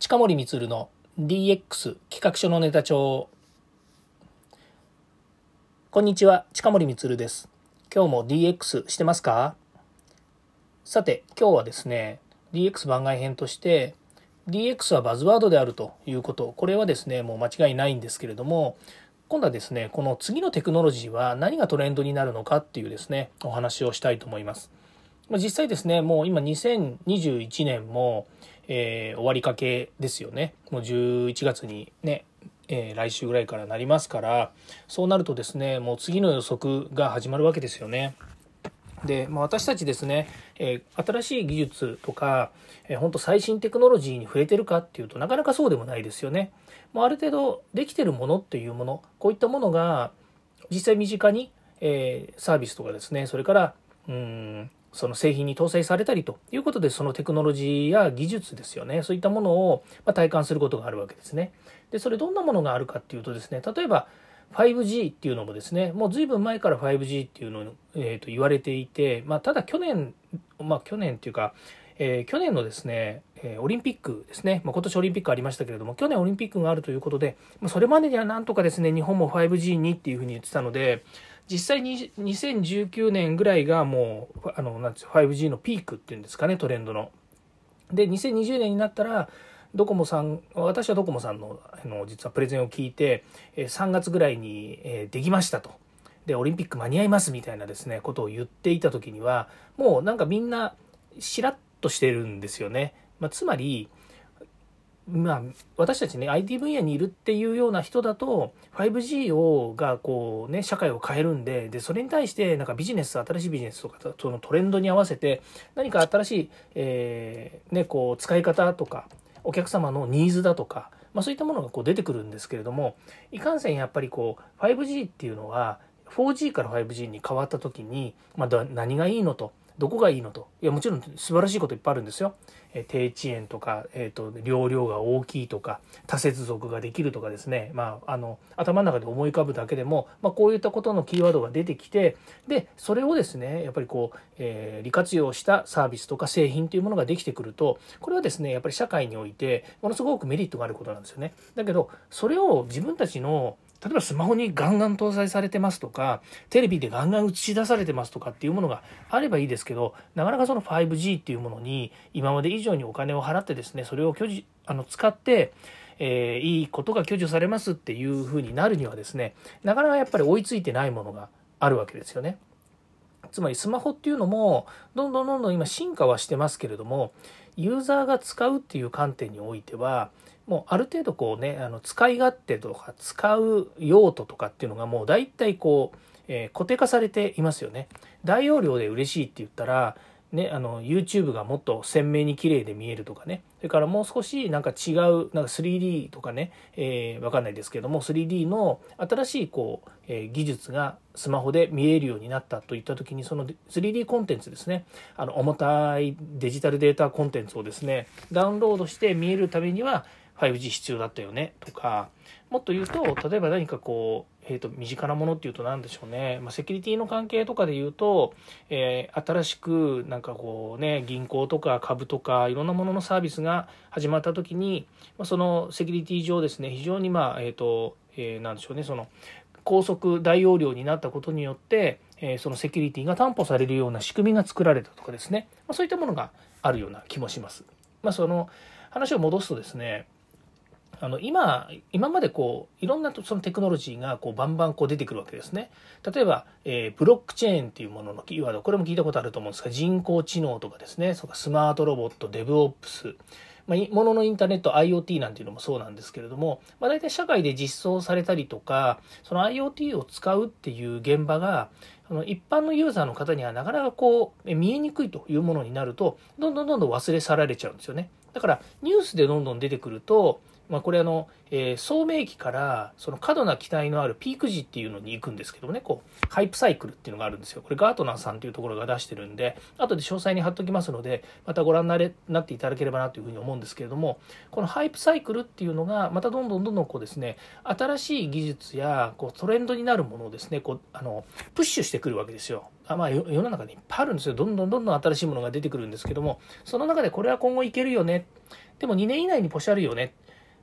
近森光の DX 企画書のネタ帳。こんにちは近森光です。今日も DX してますか？さて今日はですね DX 番外編として DX はバズワードであるということ。これはですねもう間違いないんですけれども今度はですねこの次のテクノロジーは何がトレンドになるのかっていうですねお話をしたいと思います。実際ですねもう今2021年もえー、終わりかけですよねもう11月にね、えー、来週ぐらいからなりますからそうなるとですねもう次の予測が始まるわけですよね。で、まあ、私たちですね、えー、新しい技術とか、えー、本当最新テクノロジーに触れてるかっていうとなかなかそうでもないですよね。もうある程度できてるものっていうものこういったものが実際身近に、えー、サービスとかですねそれからうんその製品に搭載されたりということでそのテクノロジーや技術ですよねそういったものを体感することがあるわけですね。でそれどんなものがあるかっていうとですね例えば 5G っていうのもですねもう随分前から 5G っていうのを、えー、と言われていて、まあ、ただ去年まあ去年っていうか、えー、去年のですねえオリンピックですね、まあ、今年オリンピックありましたけれども去年オリンピックがあるということで、まあ、それまでにはなんとかですね日本も 5G にっていうふうに言ってたので実際に2019年ぐらいがもうあのなんです 5G のピークっていうんですかねトレンドの。で2020年になったらドコモさん私はドコモさんのあの実はプレゼンを聞いて3月ぐらいにえできましたと。でオリンピック間に合いますみたいなですねことを言っていた時にはもうなんかみんなしらっとしてるんですよね。まあ、つまりまあ、私たちね IT 分野にいるっていうような人だと 5G をがこうね社会を変えるんででそれに対してなんかビジネス新しいビジネスとかそのトレンドに合わせて何か新しい、えー、ね、こう使い方とかお客様のニーズだとか、まあ、そういったものがこう出てくるんですけれどもいかんせんやっぱりこう 5G っていうのは 4G から 5G に変わった時に、まあ、何がいいのと。どこがいいのといやもちろん素晴らしいこといっぱいあるんですよ。え低遅延とか、えーと、容量が大きいとか多接続ができるとかですね、まあ、あの頭の中で思い浮かぶだけでも、まあ、こういったことのキーワードが出てきてでそれをですねやっぱりこう、えー、利活用したサービスとか製品というものができてくるとこれはですねやっぱり社会においてものすごくメリットがあることなんですよね。だけどそれを自分たちの例えばスマホにガンガン搭載されてますとか、テレビでガンガン映し出されてますとかっていうものがあればいいですけど、なかなかその 5G っていうものに今まで以上にお金を払ってですね、それを居住あの使って、えー、いいことが享受されますっていうふうになるにはですね、なかなかやっぱり追いついてないものがあるわけですよね。つまりスマホっていうのも、どんどんどんどん今進化はしてますけれども、ユーザーが使うっていう観点においては、もうある程度こうねあの使い勝手とか使う用途とかっていうのがもう大体こう、えー、固定化されていますよね。大容量で嬉しいって言ったらね、あの YouTube がもっと鮮明に綺麗で見えるとかねそれからもう少しなんか違うなんか 3D とかね、えー、わかんないですけども 3D の新しいこう、えー、技術がスマホで見えるようになったといった時にその 3D コンテンツですねあの重たいデジタルデータコンテンツをですねダウンロードして見えるためには 5G 必要だったよねとか。もっと言うと例えば何かこう、えーと、身近なものっていうと何でしょうね、まあ、セキュリティの関係とかで言うと、えー、新しくなんかこうね銀行とか株とかいろんなもののサービスが始まった時に、まあ、そのセキュリティ上ですね非常にまあえっ、ー、と、えー、何でしょうねその高速大容量になったことによって、え、そのセキュリティが担保されるような仕組みが作られたとかですね、まあ、そういったものがあるような気もします。まあ、その話を戻すとですねあの今今までこういろんなそのテクノロジーがこうバンバンこう出てくるわけですね。例えば、えー、ブロックチェーンっていうもののキーワードこれも聞いたことあると思うんですが人工知能とかですねそかスマートロボットデブオプスまあ、もののインターネット IoT なんていうのもそうなんですけれども、まあ、大体社会で実装されたりとかその IoT を使うっていう現場があの一般のユーザーの方にはなかなかこう見えにくいというものになるとどんどんどんどん忘れ去られちゃうんですよね。だからニュースでどんどん出てくるとまあ、これあの、えー、聡明期からその過度な期待のあるピーク時っていうのに行くんですけどねこうハイプサイクルっていうのがあるんですよこれガートナーさんというところが出してるんで後で詳細に貼っときますのでまたご覧になれなっていただければなというふうに思うんですけれどもこのハイプサイクルっていうのがまたどんどんどんどんこうですね新しい技術やこうトレンドになるものをですねこうあのプッシュしてくるわけですよ。あまあ、世の中にいっぱいあるんですよどんどんどんどん新しいものが出てくるんですけどもその中でこれは今後いけるよねでも2年以内にポシャるよね。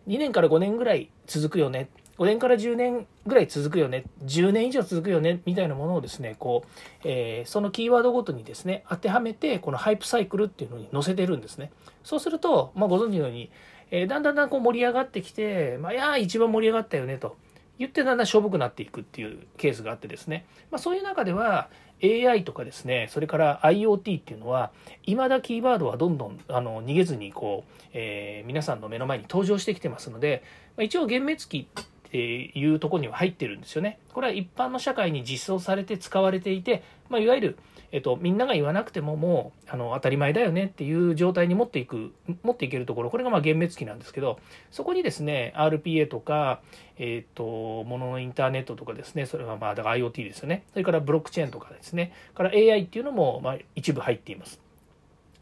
2年から5年ぐらい続くよね。5年から10年ぐらい続くよね。10年以上続くよね。みたいなものをですね、こう、えー、そのキーワードごとにですね、当てはめて、このハイプサイクルっていうのに載せてるんですね。そうすると、まあ、ご存知のように、えー、だんだんだんこう盛り上がってきて、まあ、いや一番盛り上がったよねと。言ってだんだんしょぼくなっていくっていうケースがあってですね、まあ、そういう中では AI とかですねそれから IoT っていうのはいまだキーワードはどんどんあの逃げずにこう、えー、皆さんの目の前に登場してきてますので、一応幻滅期っていうところには入ってるんですよね。これは一般の社会に実装されて使われていて、まあ、いわゆるえっと、みんなが言わなくてももうあの当たり前だよねっていう状態に持っていく持っていけるところこれがまあ幻滅期なんですけどそこにですね RPA とか、えっと、もののインターネットとかですねそれはまあだから IoT ですよねそれからブロックチェーンとかですねから AI っていうのもまあ一部入っています。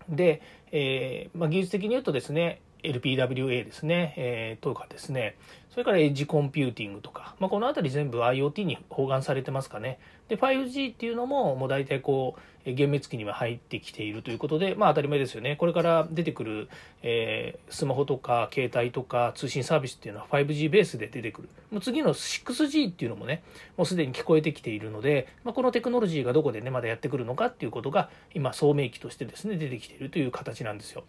で、えーまあ、技術的に言うとですね LPWA ですね、えー、とかですね、それからエッジコンピューティングとか、まあ、この辺り全部 IoT に包含されてますかね。で、5G っていうのも、もう大体こう、幻滅期には入ってきているということで、まあ当たり前ですよね。これから出てくる、えー、スマホとか携帯とか通信サービスっていうのは 5G ベースで出てくる。もう次の 6G っていうのもね、もうすでに聞こえてきているので、まあ、このテクノロジーがどこでね、まだやってくるのかっていうことが、今、聡明期としてですね、出てきているという形なんですよ。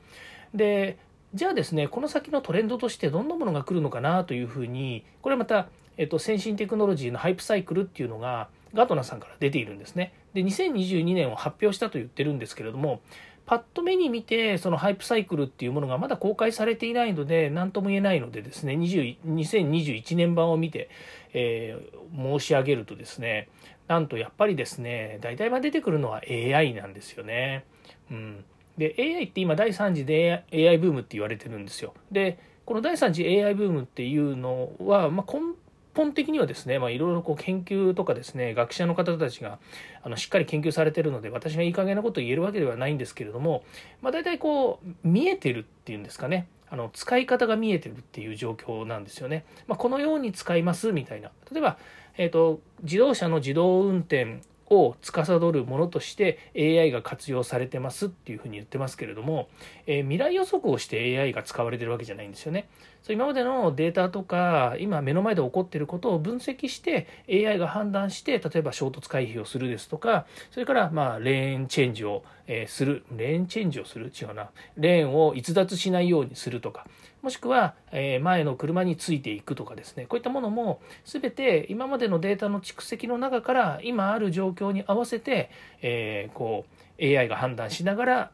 で、じゃあですねこの先のトレンドとしてどんなものが来るのかなというふうにこれまた、えっと、先進テクノロジーのハイプサイクルっていうのがガートナーさんから出ているんですね。で2022年を発表したと言ってるんですけれどもパッと目に見てそのハイプサイクルっていうものがまだ公開されていないので何とも言えないのでですね2021年版を見て、えー、申し上げるとですねなんとやっぱりですね大体ま出てくるのは AI なんですよね。うんで AI って今第3次で AI ブームって言われてるんですよ。でこの第3次 AI ブームっていうのは、まあ、根本的にはですねまいろいろ研究とかですね学者の方たちがあのしっかり研究されてるので私がいい加減なことを言えるわけではないんですけれども、まあ、大体こう見えてるっていうんですかねあの使い方が見えてるっていう状況なんですよね。まあ、このように使いますみたいな例えば、えーと自動車の自動運転を司るものとして AI が活用されてますっていうふうに言ってますけれども、えー、未来予測をして AI が使われてるわけじゃないんですよね。そう今までのデータとか今目の前で起こっていることを分析して AI が判断して例えば衝突回避をするですとかそれからまあレーンチェンジをえするレーンチェンジをする違うなレーンを逸脱しないようにするとかもしくはえ前の車についていくとかですね。こういったものも全て今までのデータの蓄積の中から今ある状況に合わせて、えこう AI が判断しながら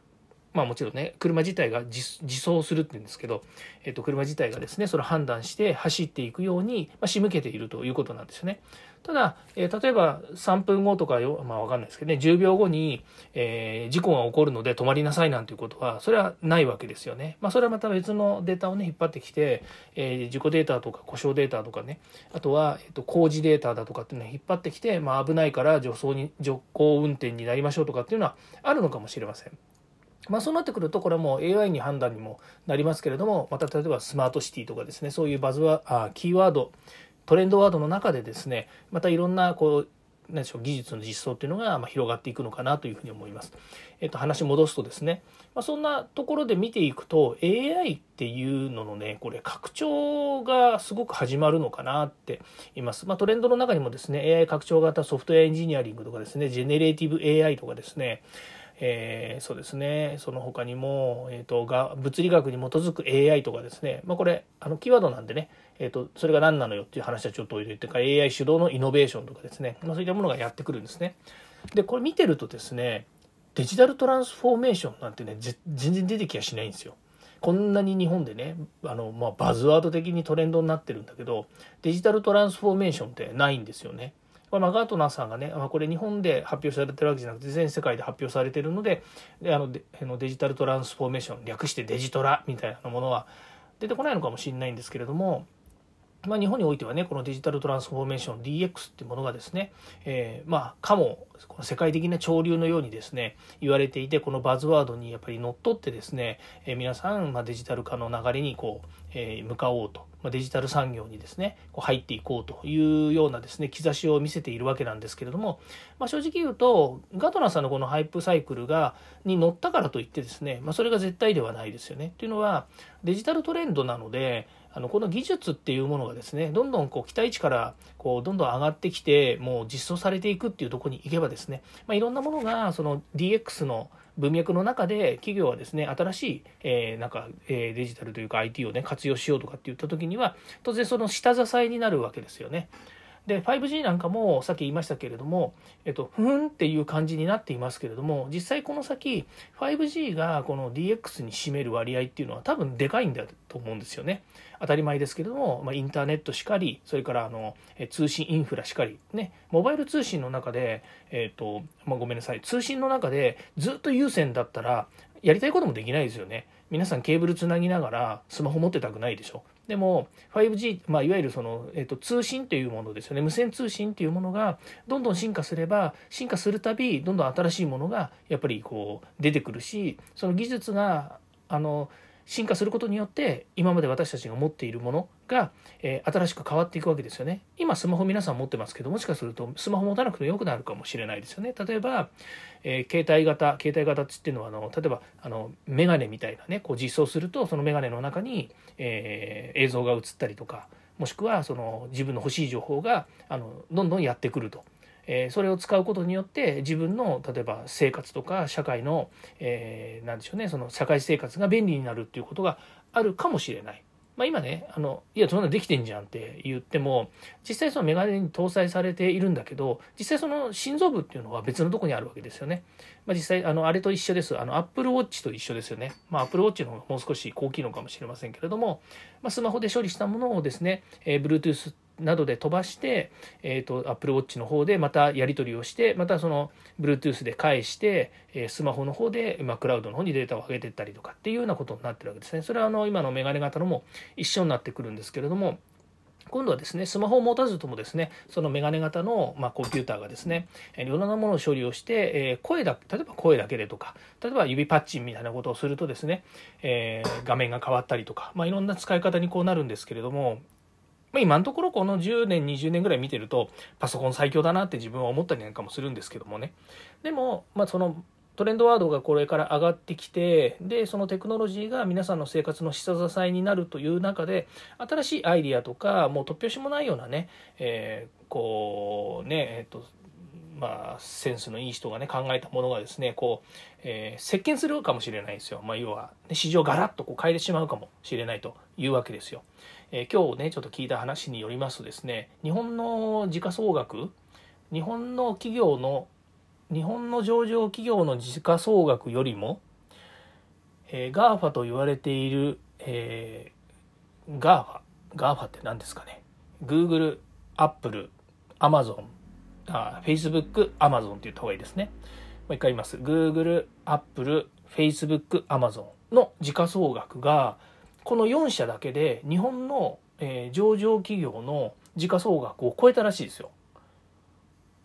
まあもちろんね、車自体が自走するって言うんですけど、えっと、車自体がですね、それを判断して走っていくように、まあ、仕向けているということなんですよね。ただ、えー、例えば3分後とかよ、まあわかんないですけどね、10秒後に、えー、事故が起こるので止まりなさいなんていうことは、それはないわけですよね。まあそれはまた別のデータをね、引っ張ってきて、えー、事故データとか故障データとかね、あとは、えっ、と、工事データだとかっていうのを引っ張ってきて、まあ危ないから助走に、徐行運転になりましょうとかっていうのはあるのかもしれません。まあ、そうなってくるとこれはもう AI に判断にもなりますけれどもまた例えばスマートシティとかですねそういうバズワあキーワードトレンドワードの中でですねまたいろんなこう何でしょう技術の実装っていうのがま広がっていくのかなというふうに思います。えっと、話戻すとですね、まあ、そんなところで見ていくと AI っていうののねこれ拡張がすごく始まるのかなっています。まあ、トレンドの中にもですね AI 拡張型ソフトウェアエンジニアリングとかですねジェネレーティブ AI とかですねえー、そうですねその他にも、えーと、が物理学に基づく AI とかですね、まあ、これあのキーワードなんでね、えーと、それが何なのよっていう話はちょっと置いといてか AI 主導のイノベーションとかですね、まあ、そういったものがやってくるんですね。でこれ見てるとですねデジタルトランスフォーメーションなんてね全然出てきやしないんですよ。こんなに日本でねあの、まあ、バズワード的にトレンドになってるんだけどデジタルトランスフォーメーションってないんですよね。これマガートナーさんがね、まあ、これ日本で発表されてるわけじゃなくて全世界で発表されてるのでであのデデジタルトランスフォーメーション略してデジトラみたいなものは出てこないのかもしれないんですけれどもまあ、日本においてはねこのデジタルトランスフォーメーション DX っていうものがですね、えー、まあかもこの世界的な潮流のようにですね言われていてこのバズワードにやっぱりのっとってですね、えー、皆さん、まあ、デジタル化の流れにこう、えー、向かおうと。デジタル産業にですねこう入っていこうというようなですね兆しを見せているわけなんですけれども、まあ、正直言うとガトナさんのこのハイプサイクルがに乗ったからといってですね、まあ、それが絶対ではないですよね。というのはデジタルトレンドなのであのこの技術っていうものがですねどんどんこう期待値からこうどんどん上がってきてもう実装されていくっていうとこに行けばですね、まあ、いろんなものがその DX の文脈の中で企業はですね新しい、えー、なんか、えー、デジタルというか IT をね活用しようとかって言った時には当然その下支えになるわけですよね。で 5G なんかもさっき言いましたけれども、えっと、ふんっていう感じになっていますけれども実際この先 5G がこの DX に占める割合っていうのは多分でかいんだと思うんですよね。当たり前ですけれども、まあ、インターネットしかりそれからあの通信インフラしかりねモバイル通信の中で、えっとまあ、ごめんなさい通信の中でずっと有線だったらやりたいこともできないですよね。皆さんケーブルつなぎながらスマホ持ってたくないでしょ？でも 5G、まあ、いわゆるその、えーと、通信というものですよね無線通信というものがどんどん進化すれば進化するたびどんどん新しいものがやっぱりこう出てくるしその技術があの進化することによって今まで私たちが持っているものが、えー、新しく変わっていくわけですよね。今スマホ皆さん持ってますけどもしかするとスマホ持たなくてもよくなるかもしれないですよね。例えば、えー、携帯型携帯型っていうのはあの例えばあのメガネみたいなねこう実装するとそのメガネの中に、えー、映像が映ったりとかもしくはその自分の欲しい情報があのどんどんやってくると。えそれを使うことによって自分の例えば生活とか社会の、えー、でしょうねその社会生活が便利になるっていうことがあるかもしれない。まあ、今ねあのいやそんなできてんじゃんって言っても実際そのメガネに搭載されているんだけど実際その心臓部っていうのは別のとこにあるわけですよね。まあ、実際あのあれと一緒ですあのアップルウォッチと一緒ですよね。まあ、アップルウォッチの方がもう少し高機能かもしれませんけれども、まあ、スマホで処理したものをですね、えー、Bluetooth などで飛ばして、えーと、Apple Watch の方でまたやり取りをしてまたその Bluetooth で返して、えー、スマホの方で、まあ、クラウドの方にデータを上げていったりとかっていうようなことになってるわけですね。それはあの今のメガネ型のも一緒になってくるんですけれども今度はですねスマホを持たずともですねそのメガネ型の、まあ、コンピューターがですねいろんなものを処理をして、えー、声だ例えば声だけでとか例えば指パッチンみたいなことをするとですね、えー、画面が変わったりとか、まあ、いろんな使い方にこうなるんですけれどもまあ、今のところこの10年20年ぐらい見てるとパソコン最強だなって自分は思ったりなんかもするんですけどもねでも、まあ、そのトレンドワードがこれから上がってきてでそのテクノロジーが皆さんの生活の下支えになるという中で新しいアイディアとかもう突拍子もないようなね、えー、こうねえっ、ー、とまあ、センスのいい人がね考えたものがですねこう、えー、席巻するかもしれないですよ、まあ、要は、ね、市場ガラッとこう変えてしまうかもしれないというわけですよ。えー、今日ねちょっと聞いた話によりますとですね日本の時価総額日本の企業の日本の上場企業の時価総額よりも、えー、GAFA と言われている、えー、GAFA GAFA って何ですかね Google、Apple、Amazon あ Facebook、Amazon って言った方がいいですね。もう一回言います。Google、Apple、Facebook、Amazon の時価総額がこの4社だけで日本の、えー、上場企業の時価総額を超えたらしいですよ。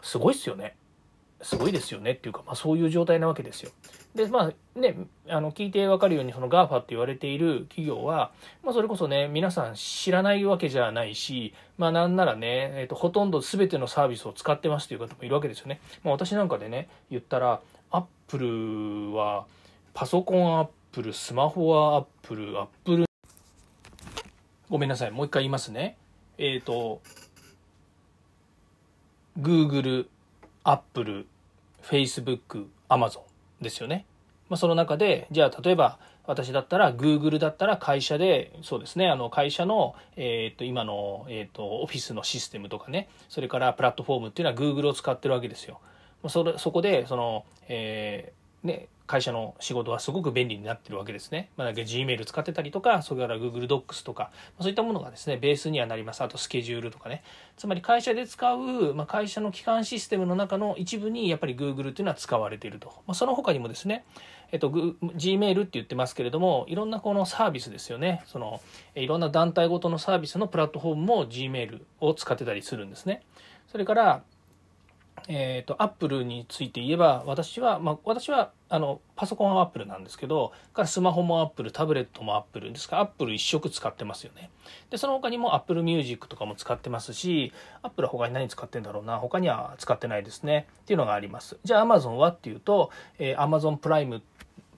すごいっすよね。すごいですよねっていうか、まあ、そういう状態なわけですよ。でまあねあの聞いて分かるようにその GAFA って言われている企業は、まあ、それこそね皆さん知らないわけじゃないし、まあ、なんならね、えーと、ほとんど全てのサービスを使ってますという方もいるわけですよね。まあ、私なんかでね言ったらアップルはパソコンアップルスマホはアップルアップルごめんなさい。もう一回言いますね。えっ、ー、と Google、Apple、Facebook、Amazon ですよね、まあ、その中でじゃあ例えば私だったら Google だったら会社でそうですね。あの会社の、えー、と今の、えー、とオフィスのシステムとかね。それからプラットフォームっていうのは Google を使ってるわけですよ。それそこでその、えー、ね会社の仕事はすごく便利になってるわけですね。まあ、Gmail 使ってたりとか、それから Google Docs とか、そういったものがですね、ベースにはなります。あとスケジュールとかね。つまり会社で使う、まあ、会社の基幹システムの中の一部にやっぱり Google っていうのは使われていると。まあ、その他にもですね、えっと、Gmail って言ってますけれども、いろんなこのサービスですよね。その、いろんな団体ごとのサービスのプラットフォームも Gmail を使ってたりするんですね。それから、えっ、ー、と、アップルについて言えば、私は、まあ、私は、あの、パソコンはアップルなんですけど、からスマホもアップル、タブレットもアップルですから、アップル一色使ってますよね。で、その他にもアップルミュージックとかも使ってますし、アップルは他に何使ってんだろうな、他には使ってないですね。っていうのがあります。じゃあ、アマゾンはっていうと、えー、アマゾンプライム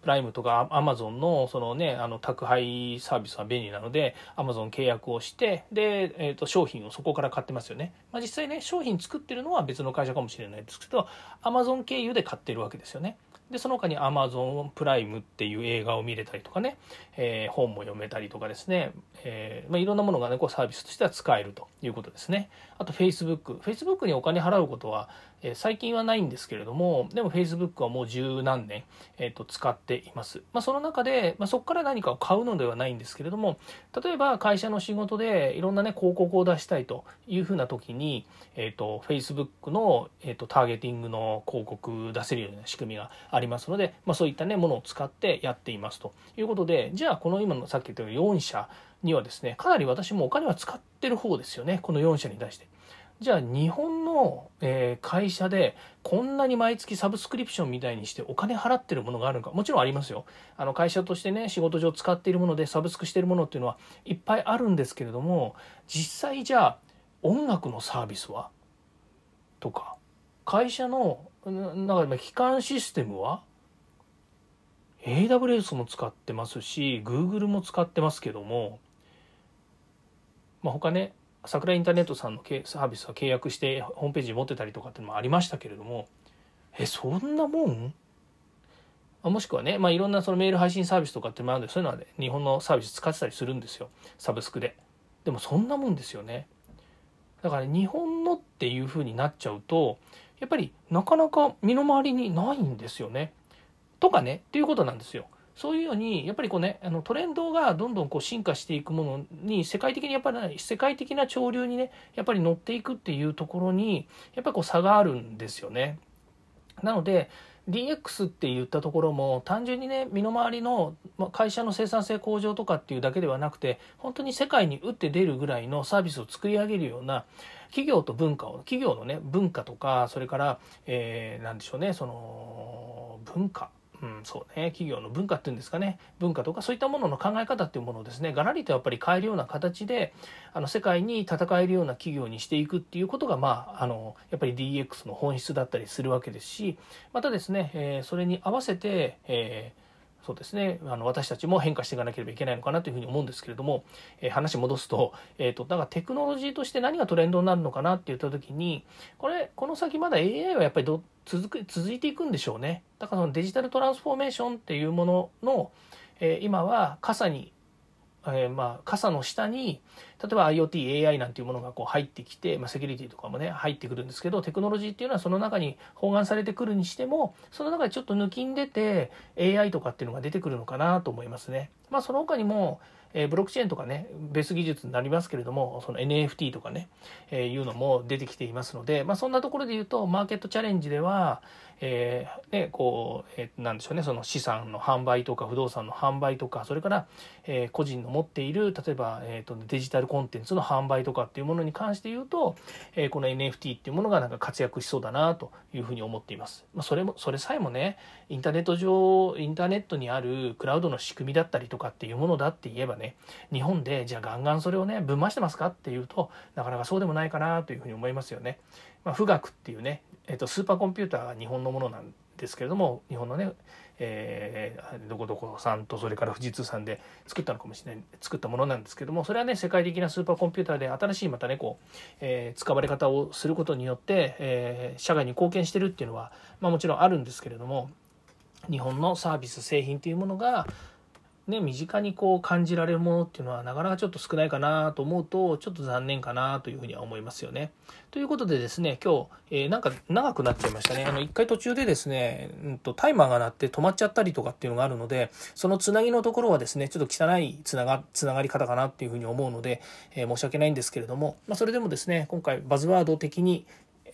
プライムとかアマゾンのそのねあの宅配サービスは便利なのでアマゾン契約をしてで、えー、と商品をそこから買ってますよね、まあ、実際ね商品作ってるのは別の会社かもしれないですけどアマゾン経由で買ってるわけですよね。でその他に Amazon プライムっていう映画を見れたりとかね、えー、本も読めたりとかですね、えーまあ、いろんなものがねこうサービスとしては使えるということですね。あと Facebook Facebook にお金払うことはえ最近はないんですけれども、でも Facebook はもう十何年、えー、と使っています。まあ、その中で、まあ、そこから何かを買うのではないんですけれども、例えば会社の仕事でいろんなね、広告を出したいというふうな時に、えっ、ー、と、Facebook の、えーと、ターゲティングの広告出せるような仕組みがありますので、まあ、そういったね、ものを使ってやっていますということで、じゃあこの今のさっき言ったように4社にはですね、かなり私もお金は使ってる方ですよね、この4社に対して。じゃあ日本の、え会社でこんなに毎月サブスクリプションみたいにしてお金払ってるものがあるのかもちろんありますよ。あの会社としてね仕事上使っているものでサブスクしているものっていうのはいっぱいあるんですけれども実際じゃあ音楽のサービスは？とか会社のなんか機関システムは？AWS も使ってますし Google も使ってますけどもまあ他ね桜インターネットさんのサービスは契約してホームページ持ってたりとかっていうのもありましたけれどもえそんなもん？もしくはね、まあ、いろんなそのメール配信サービスとかってもあるんでそういうのは、ね、日本のサービス使ってたりするんですよ。サブスクで。でもそんなもんですよね。だから日本のっていうふうになっちゃうとやっぱりなかなか身の回りにないんですよね。とかねっていうことなんですよ。そういうようにやっぱりこうねあのトレンドがどんどんこう進化していくものに世界的にやっぱり世界的な潮流にねやっぱり乗っていくっていうところにやっぱりこう差があるんですよね。なので DX って言ったところも単純にね身の回りの会社の生産性向上とかっていうだけではなくて本当に世界に打って出るぐらいのサービスを作り上げるような企業と文化を企業のね文化とかそれから、えー、何でしょうねその文化うん、そうね。企業の文化っていうんですかね。文化とかそういったものの考え方っていうものをですねがらりとやっぱり変えるような形であの世界に戦えるような企業にしていくっていうことがまああのやっぱり DX の本質だったりするわけですしまたですね、えー、それに合わせて、えーそうですね。あの私たちも変化していかなければいけないのかなというふうに思うんですけれども、えー、話戻すと,、えーと、だからテクノロジーとして何がトレンドになるのかなって言った時にこれこの先まだ AI はやっぱりど続く続いていくんでしょうね。だからそのデジタルトランスフォーメーションっていうものの、えー、今は傘にえー、まあ傘の下に例えば IoTAI なんていうものがこう入ってきて、まあ、セキュリティとかもね入ってくるんですけどテクノロジーっていうのはその中に包含されてくるにしてもその中でちょっと抜きんでて AI とかっていうのが出てくるのかなと思いますね。まあ、その他にもえー、ブロックチェーンとかねベース技術になりますけれどもその NFT とかね、えー、いうのも出てきていますので、まあ、そんなところで言うとマーケットチャレンジでは、えー、ねこう、えー、なんでしょうねその資産の販売とか不動産の販売とかそれから、えー、個人の持っている例えば、えーと、デジタルコンテンツの販売とかっていうものに関して言うと、えー、この NFT っていうものがなんか活躍しそうだなというふうに思っています。まあ、それもそれさえもねインターネット上インターネットにあるクラウドの仕組みだったりとかっていうものだって言えばね日本でじゃあガンガンそれをねぶん回してますかっていうとなかなかそうでもないかなというふうに思いますよね。まあ、富岳っていうね、えー、とスーパーコンピューターが日本のものなんですけれども日本のね、えー、どこどこさんとそれから富士通さんで作ったのかもしれない作ったものなんですけどもそれはね世界的なスーパーコンピューターで新しいまたねこう、えー、使われ方をすることによって、えー、社会に貢献してるっていうのは、まあ、もちろんあるんですけれども日本のサービス製品というものがね、身近にこう感じられるものっていうのはなかなかちょっと少ないかなと思うとちょっと残念かなというふうには思いますよね。ということでですね今日、えー、なんか長くなっちゃいましたね。あの一回途中でですね、うんと、タイマーが鳴って止まっちゃったりとかっていうのがあるのでそのつなぎのところはですねちょっと汚いつながつながり方かなっていうふうに思うので、えー、申し訳ないんですけれども、まあ、それでもですね今回バズワード的に、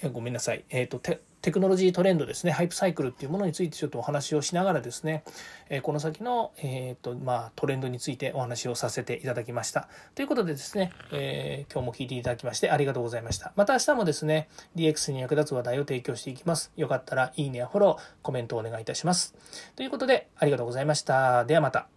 え、ごめんなさい、えーとテクノロジートレンドですね、ハイプサイクルっていうものについてちょっとお話をしながらですね、えこの先の、えーとまあ、トレンドについてお話をさせていただきました。ということでですね、えー、今日も聞いていただきましてありがとうございました。また明日もですね、DX に役立つ話題を提供していきます。よかったらいいねやフォロー、コメントをお願いいたします。ということで、ありがとうございました。ではまた。